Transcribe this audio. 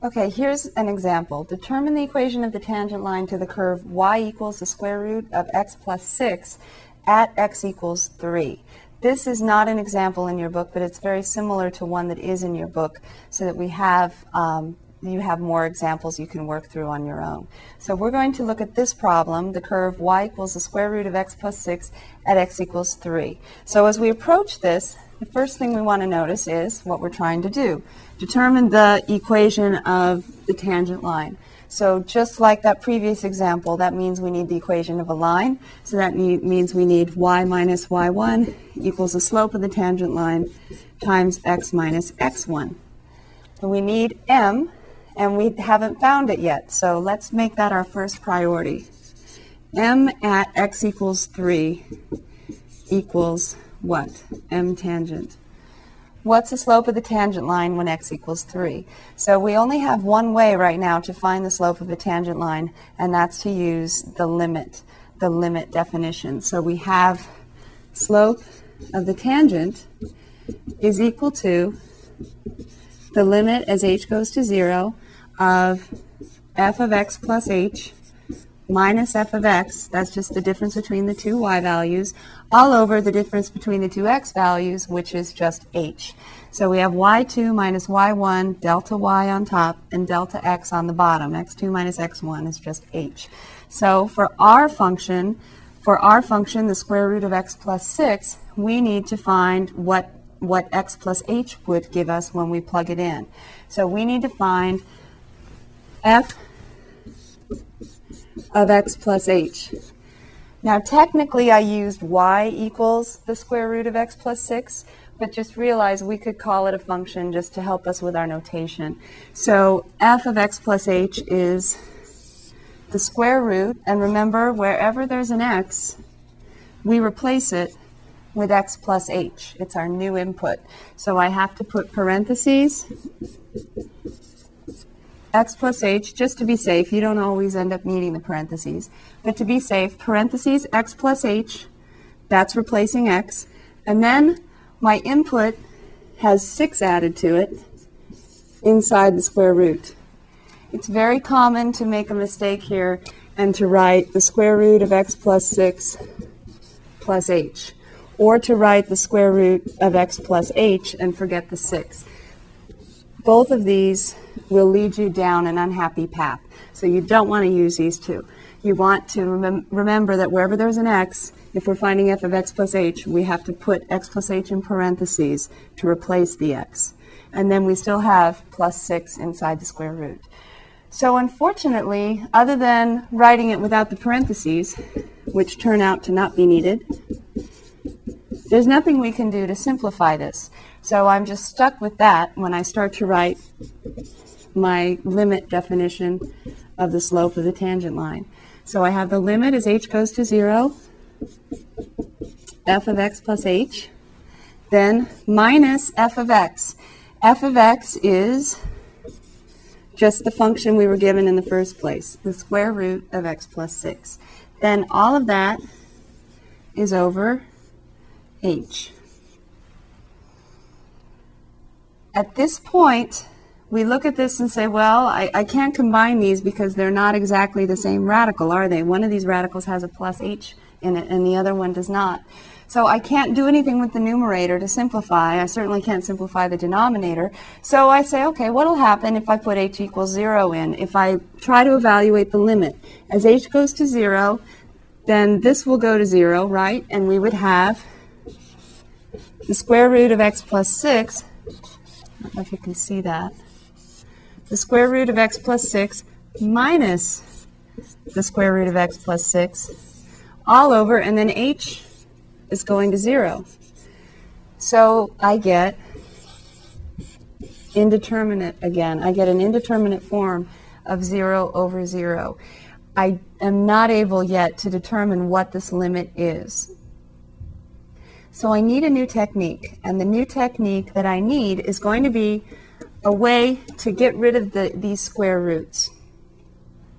Okay, here's an example. Determine the equation of the tangent line to the curve y equals the square root of x plus 6 at x equals 3. This is not an example in your book, but it's very similar to one that is in your book so that we have, um, you have more examples you can work through on your own. So we're going to look at this problem, the curve y equals the square root of x plus 6 at x equals 3. So as we approach this, the first thing we want to notice is what we're trying to do. Determine the equation of the tangent line. So just like that previous example, that means we need the equation of a line. So that means we need y minus y1 equals the slope of the tangent line times x minus x1. And we need m, and we haven't found it yet. So let's make that our first priority. m at x equals 3 equals what? m tangent. What's the slope of the tangent line when x equals 3? So we only have one way right now to find the slope of a tangent line, and that's to use the limit, the limit definition. So we have slope of the tangent is equal to the limit as h goes to 0 of f of x plus h minus f of x, that's just the difference between the two y values, all over the difference between the two x values, which is just h. So we have y2 minus y1, delta y on top, and delta x on the bottom. x2 minus x1 is just h. So for our function, for our function, the square root of x plus 6, we need to find what, what x plus h would give us when we plug it in. So we need to find f of x plus h. Now technically I used y equals the square root of x plus 6, but just realize we could call it a function just to help us with our notation. So f of x plus h is the square root, and remember wherever there's an x, we replace it with x plus h. It's our new input. So I have to put parentheses x plus h, just to be safe. You don't always end up needing the parentheses. But to be safe, parentheses x plus h, that's replacing x. And then my input has 6 added to it inside the square root. It's very common to make a mistake here and to write the square root of x plus 6 plus h, or to write the square root of x plus h and forget the 6. Both of these will lead you down an unhappy path. So you don't want to use these two. You want to rem remember that wherever there's an x, if we're finding f of x plus h, we have to put x plus h in parentheses to replace the x. And then we still have plus 6 inside the square root. So unfortunately, other than writing it without the parentheses, which turn out to not be needed, there's nothing we can do to simplify this. So I'm just stuck with that when I start to write my limit definition of the slope of the tangent line. So I have the limit as h goes to 0, f of x plus h, then minus f of x. f of x is just the function we were given in the first place, the square root of x plus 6. Then all of that is over h. At this point, we look at this and say, well, I, I, can't combine these because they're not exactly the same radical, are they? One of these radicals has a plus h in it and the other one does not. So I can't do anything with the numerator to simplify. I certainly can't simplify the denominator. So I say, okay, what will happen if I put h equals 0 in? If I try to evaluate the limit. As h goes to 0, then this will go to 0, right? And we would have the square root of x plus 6. I don't know if you can see that the square root of x plus 6 minus the square root of x plus 6 all over, and then h is going to 0. So I get indeterminate again. I get an indeterminate form of 0 over 0. I am not able yet to determine what this limit is. So I need a new technique, and the new technique that I need is going to be a way to get rid of the, these square roots.